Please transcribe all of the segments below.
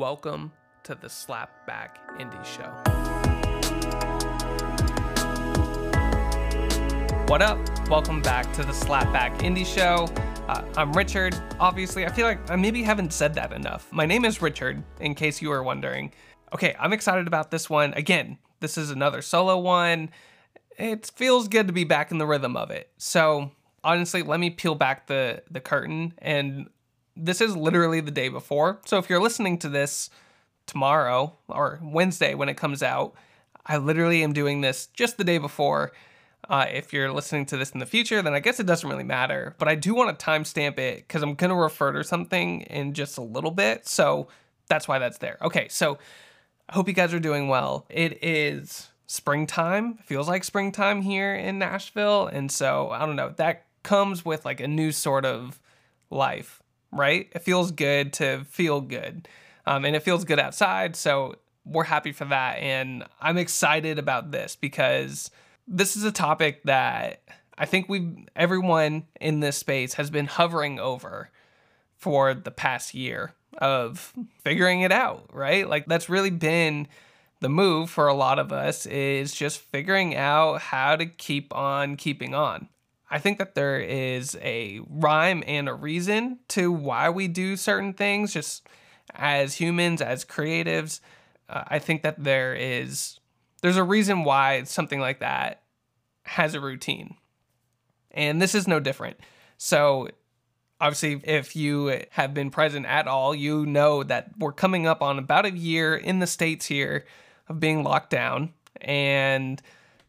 Welcome to the Slapback Indie Show. What up? Welcome back to the Slapback Indie Show. Uh, I'm Richard. Obviously, I feel like I maybe haven't said that enough. My name is Richard, in case you were wondering. Okay, I'm excited about this one. Again, this is another solo one. It feels good to be back in the rhythm of it. So, honestly, let me peel back the the curtain and this is literally the day before. So if you're listening to this tomorrow or Wednesday when it comes out, I literally am doing this just the day before. Uh, if you're listening to this in the future, then I guess it doesn't really matter. But I do want to timestamp it because I'm going to refer to something in just a little bit. So that's why that's there. Okay, so I hope you guys are doing well. It is springtime. Feels like springtime here in Nashville. And so I don't know, that comes with like a new sort of life right? It feels good to feel good. Um, and it feels good outside. So we're happy for that. And I'm excited about this because this is a topic that I think we've, everyone in this space has been hovering over for the past year of figuring it out, right? Like that's really been the move for a lot of us is just figuring out how to keep on keeping on. I think that there is a rhyme and a reason to why we do certain things, just as humans, as creatives. Uh, I think that there is there's a reason why something like that has a routine, and this is no different. So, obviously, if you have been present at all, you know that we're coming up on about a year in the states here of being locked down, and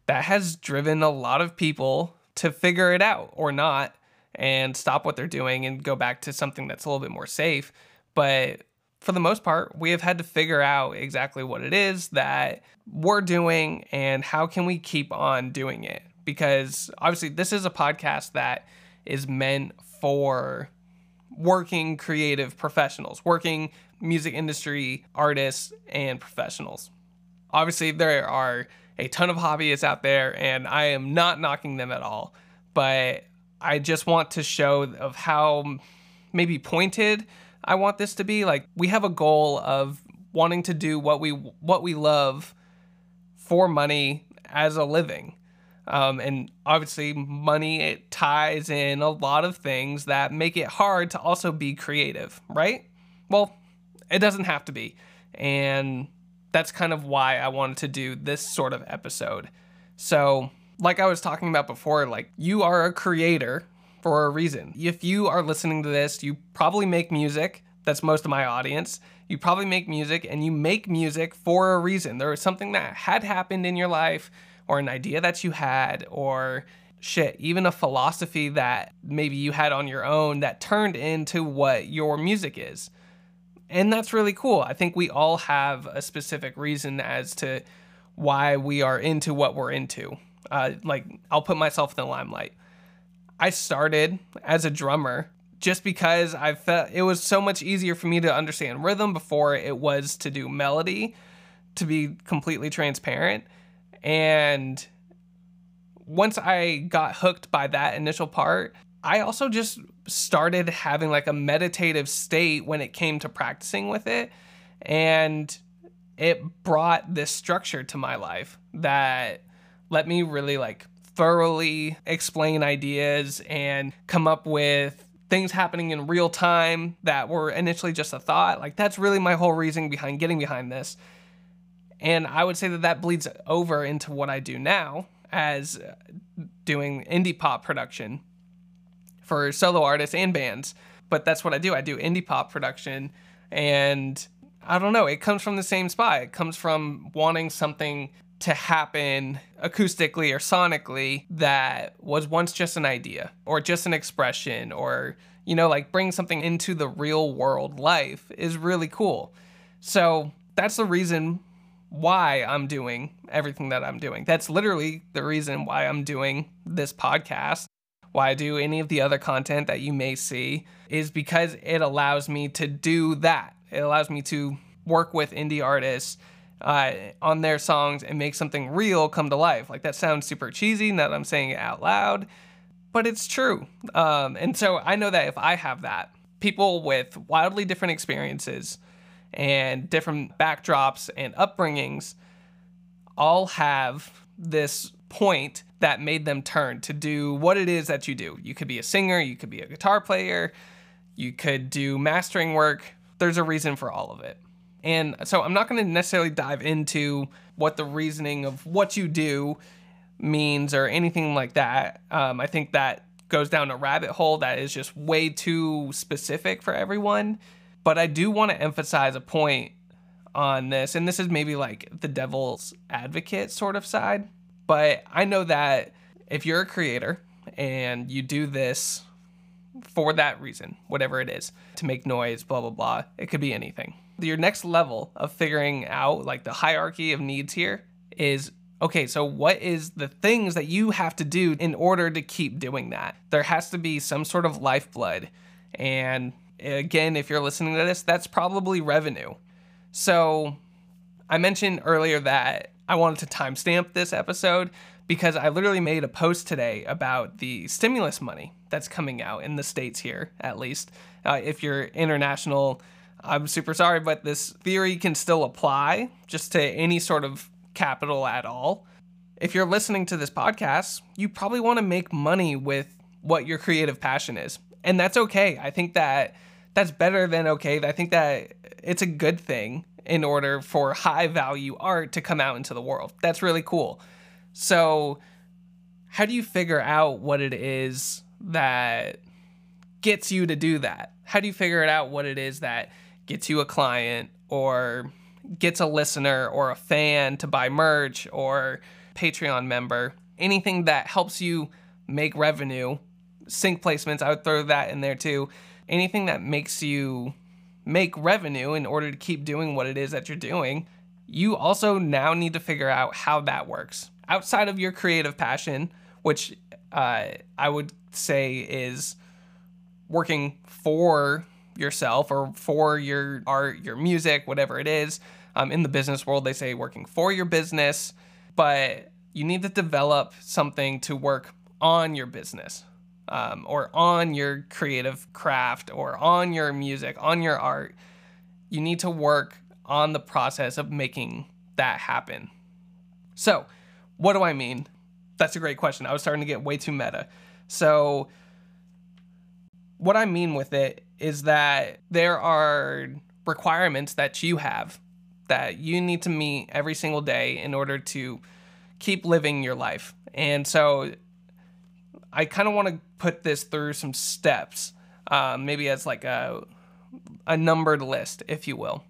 that has driven a lot of people to figure it out or not and stop what they're doing and go back to something that's a little bit more safe. But for the most part, we have had to figure out exactly what it is that we're doing and how can we keep on doing it. Because obviously, this is a podcast that is meant for working creative professionals, working music industry artists and professionals. Obviously, there are a ton of hobbyists out there, and I am not knocking them at all. But I just want to show of how maybe pointed I want this to be. Like we have a goal of wanting to do what we what we love for money as a living. Um, and obviously, money it ties in a lot of things that make it hard to also be creative, right? Well, it doesn't have to be, and that's kind of why I wanted to do this sort of episode. So, like I was talking about before, like you are a creator for a reason. If you are listening to this, you probably make music. That's most of my audience. You probably make music and you make music for a reason. There was something that had happened in your life or an idea that you had or shit, even a philosophy that maybe you had on your own that turned into what your music is. And that's really cool. I think we all have a specific reason as to why we are into what we're into. Uh, like, I'll put myself in the limelight. I started as a drummer just because I felt it was so much easier for me to understand rhythm before it was to do melody, to be completely transparent. And once I got hooked by that initial part, I also just started having like a meditative state when it came to practicing with it. And it brought this structure to my life that let me really like thoroughly explain ideas and come up with things happening in real time that were initially just a thought. Like that's really my whole reason behind getting behind this. And I would say that that bleeds over into what I do now as doing indie pop production for solo artists and bands. But that's what I do. I do indie pop production and I don't know, it comes from the same spot. It comes from wanting something to happen acoustically or sonically that was once just an idea or just an expression or you know like bring something into the real world life is really cool. So that's the reason why I'm doing everything that I'm doing. That's literally the reason why I'm doing this podcast why I do any of the other content that you may see is because it allows me to do that. It allows me to work with indie artists uh, on their songs and make something real come to life. Like that sounds super cheesy now that I'm saying it out loud, but it's true. Um, and so I know that if I have that, people with wildly different experiences and different backdrops and upbringings all have this point that made them turn to do what it is that you do. You could be a singer, you could be a guitar player, you could do mastering work. There's a reason for all of it. And so I'm not going to necessarily dive into what the reasoning of what you do means or anything like that. Um, I think that goes down a rabbit hole that is just way too specific for everyone. But I do want to emphasize a point on this, and this is maybe like the devil's advocate sort of side. But I know that if you're a creator and you do this for that reason, whatever it is, to make noise, blah, blah, blah, it could be anything. Your next level of figuring out like the hierarchy of needs here is okay, so what is the things that you have to do in order to keep doing that? There has to be some sort of lifeblood. And again, if you're listening to this, that's probably revenue. So I mentioned earlier that I wanted to timestamp this episode because I literally made a post today about the stimulus money that's coming out in the States here, at least. Uh, if you're international, I'm super sorry, but this theory can still apply just to any sort of capital at all. If you're listening to this podcast, you probably want to make money with what your creative passion is. And that's okay. I think that that's better than okay. I think that it's a good thing in order for high value art to come out into the world. That's really cool. So, how do you figure out what it is that gets you to do that? How do you figure it out what it is that gets you a client or gets a listener or a fan to buy merch or Patreon member? Anything that helps you make revenue, sync placements, I would throw that in there too. Anything that makes you make revenue in order to keep doing what it is that you're doing, you also now need to figure out how that works outside of your creative passion, which uh, I would say is working for yourself or for your art, your music, whatever it is. Um, in the business world, they say working for your business, but you need to develop something to work on your business um, or on your creative craft or on your music, on your art. You need to work on the process of making that happen. So, what do I mean? That's a great question. I was starting to get way too meta. So, what I mean with it is that there are requirements that you have that you need to meet every single day in order to keep living your life. And so I kind of want to put this through some steps, um, maybe as like a, a numbered list, if you will.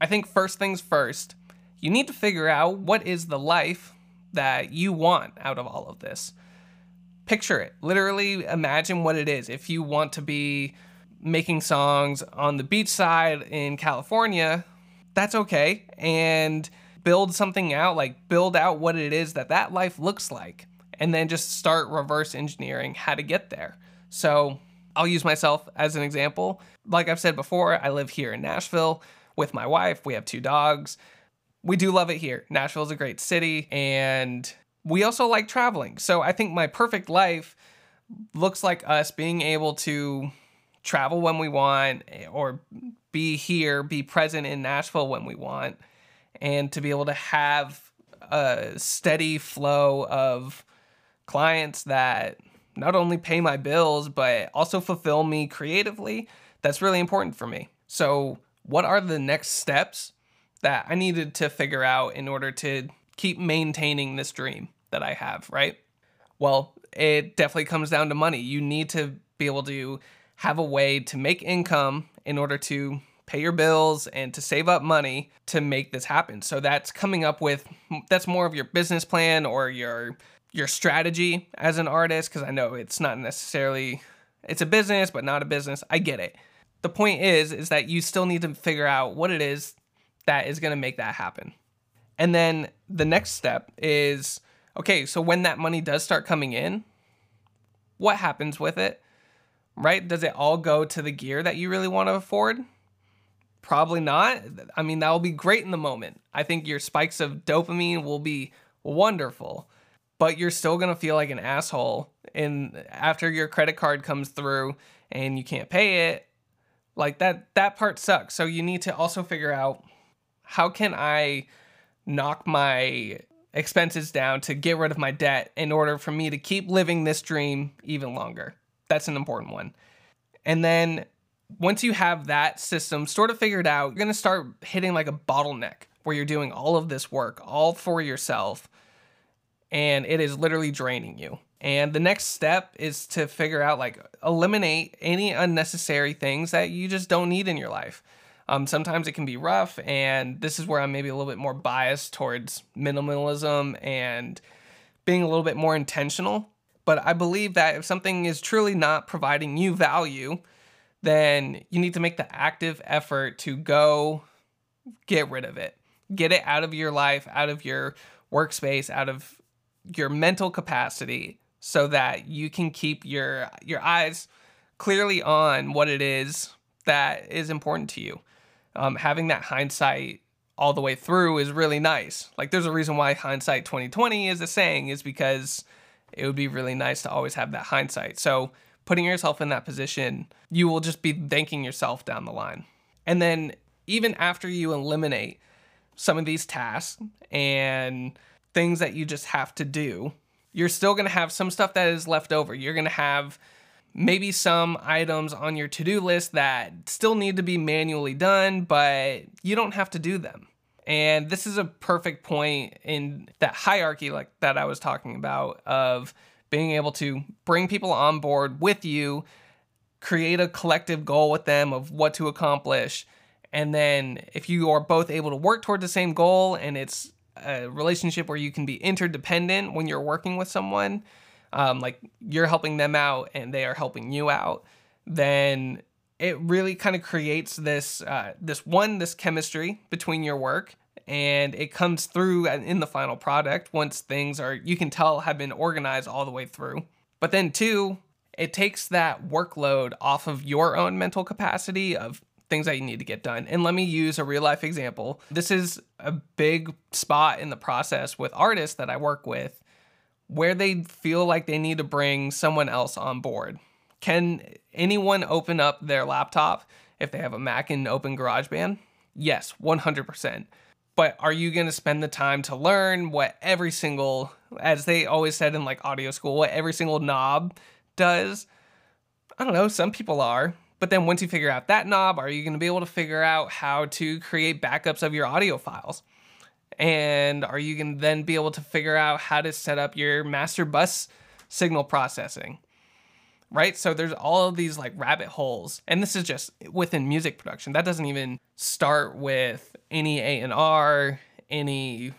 I think first things first, you need to figure out what is the life that you want out of all of this. Picture it. Literally imagine what it is. If you want to be making songs on the beachside in California, that's okay. And build something out, like build out what it is that that life looks like, and then just start reverse engineering how to get there. So I'll use myself as an example. Like I've said before, I live here in Nashville with my wife. We have two dogs. We do love it here. Nashville is a great city, and we also like traveling. So I think my perfect life looks like us being able to travel when we want eh, or be here, be present in Nashville when we want, and to be able to have a steady flow of clients that not only pay my bills, but also fulfill me creatively. That's really important for me. So, what are the next steps that I needed to figure out in order to keep maintaining this dream that I have, right? Well, it definitely comes down to money. You need to be able to have a way to make income in order to pay your bills and to save up money to make this happen. So that's coming up with that's more of your business plan or your your strategy as an artist because I know it's not necessarily it's a business but not a business. I get it. The point is is that you still need to figure out what it is that is going to make that happen. And then the next step is okay, so when that money does start coming in, what happens with it? Right? Does it all go to the gear that you really want to afford? Probably not. I mean, that will be great in the moment. I think your spikes of dopamine will be wonderful, but you're still going to feel like an asshole in after your credit card comes through and you can't pay it Like that that part sucks. So you need to also figure out how can I knock my expenses down to get rid of my debt in order for me to keep living this dream even longer. That's an important one. And then once you have that system sort of figured out, you're going to start hitting like a bottleneck where you're doing all of this work all for yourself and it is literally draining you. And the next step is to figure out like eliminate any unnecessary things that you just don't need in your life. Um, sometimes it can be rough, and this is where I'm maybe a little bit more biased towards minimalism and being a little bit more intentional. But I believe that if something is truly not providing you value, then you need to make the active effort to go get rid of it. Get it out of your life, out of your workspace, out of your mental capacity so that you can keep your your eyes clearly on what it is that is important to you. Um, having that hindsight all the way through is really nice. Like there's a reason why hindsight 2020 is a saying is because it would be really nice to always have that hindsight. So putting yourself in that position, you will just be thanking yourself down the line. And then even after you eliminate some of these tasks and things that you just have to do, you're still to have some stuff that is left over. You're to have maybe some items on your to do list that still need to be manually done, but you don't have to do them. And this is a perfect point in that hierarchy, like that I was talking about, of being able to bring people on board with you, create a collective goal with them of what to accomplish. And then if you are both able to work toward the same goal and it's a relationship where you can be interdependent when you're working with someone, um, like you're helping them out and they are helping you out, then it really kind of creates this uh, this one this chemistry between your work and it comes through in the final product once things are you can tell have been organized all the way through. But then two it takes that workload off of your own mental capacity of things that you need to get done and let me use a real life example this is a big spot in the process with artists that i work with where they feel like they need to bring someone else on board. Can anyone open up their laptop if they have a Mac and open GarageBand? Yes, 100%. But are you going to spend the time to learn what every single, as they always said in like audio school, what every single knob does? I don't know, some people are. But then once you figure out that knob, are you going to be able to figure out how to create backups of your audio files? And are you going to then be able to figure out how to set up your master bus signal processing? Right? So there's all of these like rabbit holes. And this is just within music production. That doesn't even start with any A&R, any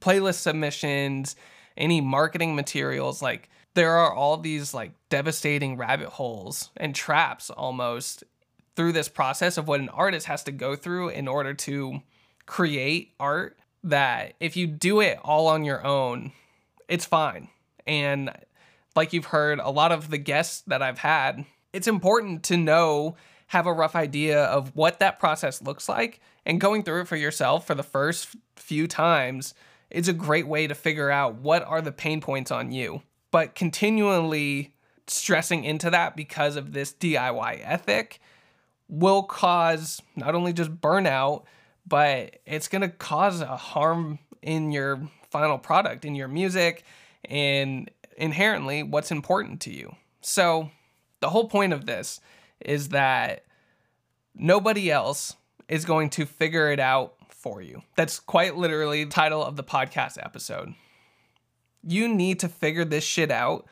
playlist submissions, any marketing materials like there are all these like devastating rabbit holes and traps almost through this process of what an artist has to go through in order to create art that if you do it all on your own, it's fine. And like you've heard a lot of the guests that I've had, it's important to know, have a rough idea of what that process looks like. And going through it for yourself for the first few times is a great way to figure out what are the pain points on you. But continually stressing into that because of this DIY ethic will cause not only just burnout, but it's going to cause a harm in your final product, in your music, and inherently what's important to you. So, the whole point of this is that nobody else is going to figure it out for you. That's quite literally the title of the podcast episode. You need to figure this shit out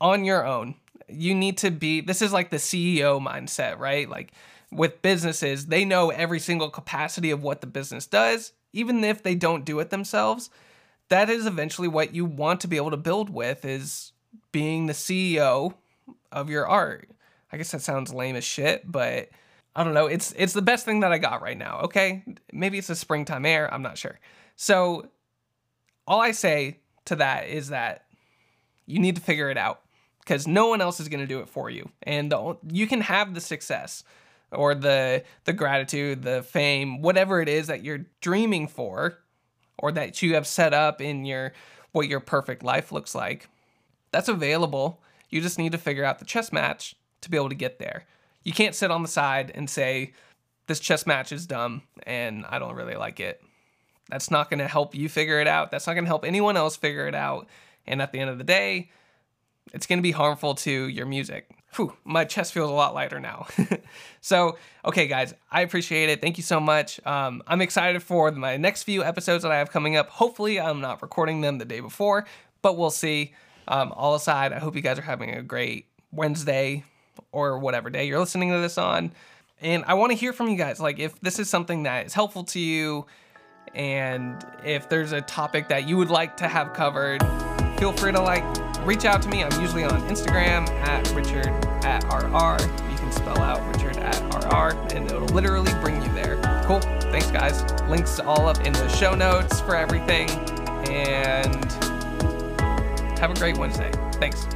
on your own. You need to be, this is like the CEO mindset, right? Like, with businesses, they know every single capacity of what the business does, even if they don't do it themselves. That is eventually what you want to be able to build with is being the CEO of your art. I guess that sounds lame as shit, but I don't know. It's it's the best thing that I got right now, okay? Maybe it's a springtime air, I'm not sure. So all I say to that is that you need to figure it out because no one else is going to do it for you. And you can have the success or the the gratitude, the fame, whatever it is that you're dreaming for or that you have set up in your what your perfect life looks like. That's available. You just need to figure out the chess match to be able to get there. You can't sit on the side and say, this chess match is dumb and I don't really like it. That's not going to help you figure it out. That's not going to help anyone else figure it out. And at the end of the day, it's going to be harmful to your music. Whew, my chest feels a lot lighter now. so, okay, guys, I appreciate it. Thank you so much. Um, I'm excited for my next few episodes that I have coming up. Hopefully, I'm not recording them the day before, but we'll see. Um, all aside, I hope you guys are having a great Wednesday or whatever day you're listening to this on. And I want to hear from you guys. Like, if this is something that is helpful to you, and if there's a topic that you would like to have covered, feel free to like reach out to me. I'm usually on Instagram at Richard at RR. You can spell out Richard at RR, and it'll literally bring you there. Cool. Thanks, guys. Links all up in the show notes for everything. And have a great Wednesday. Thanks.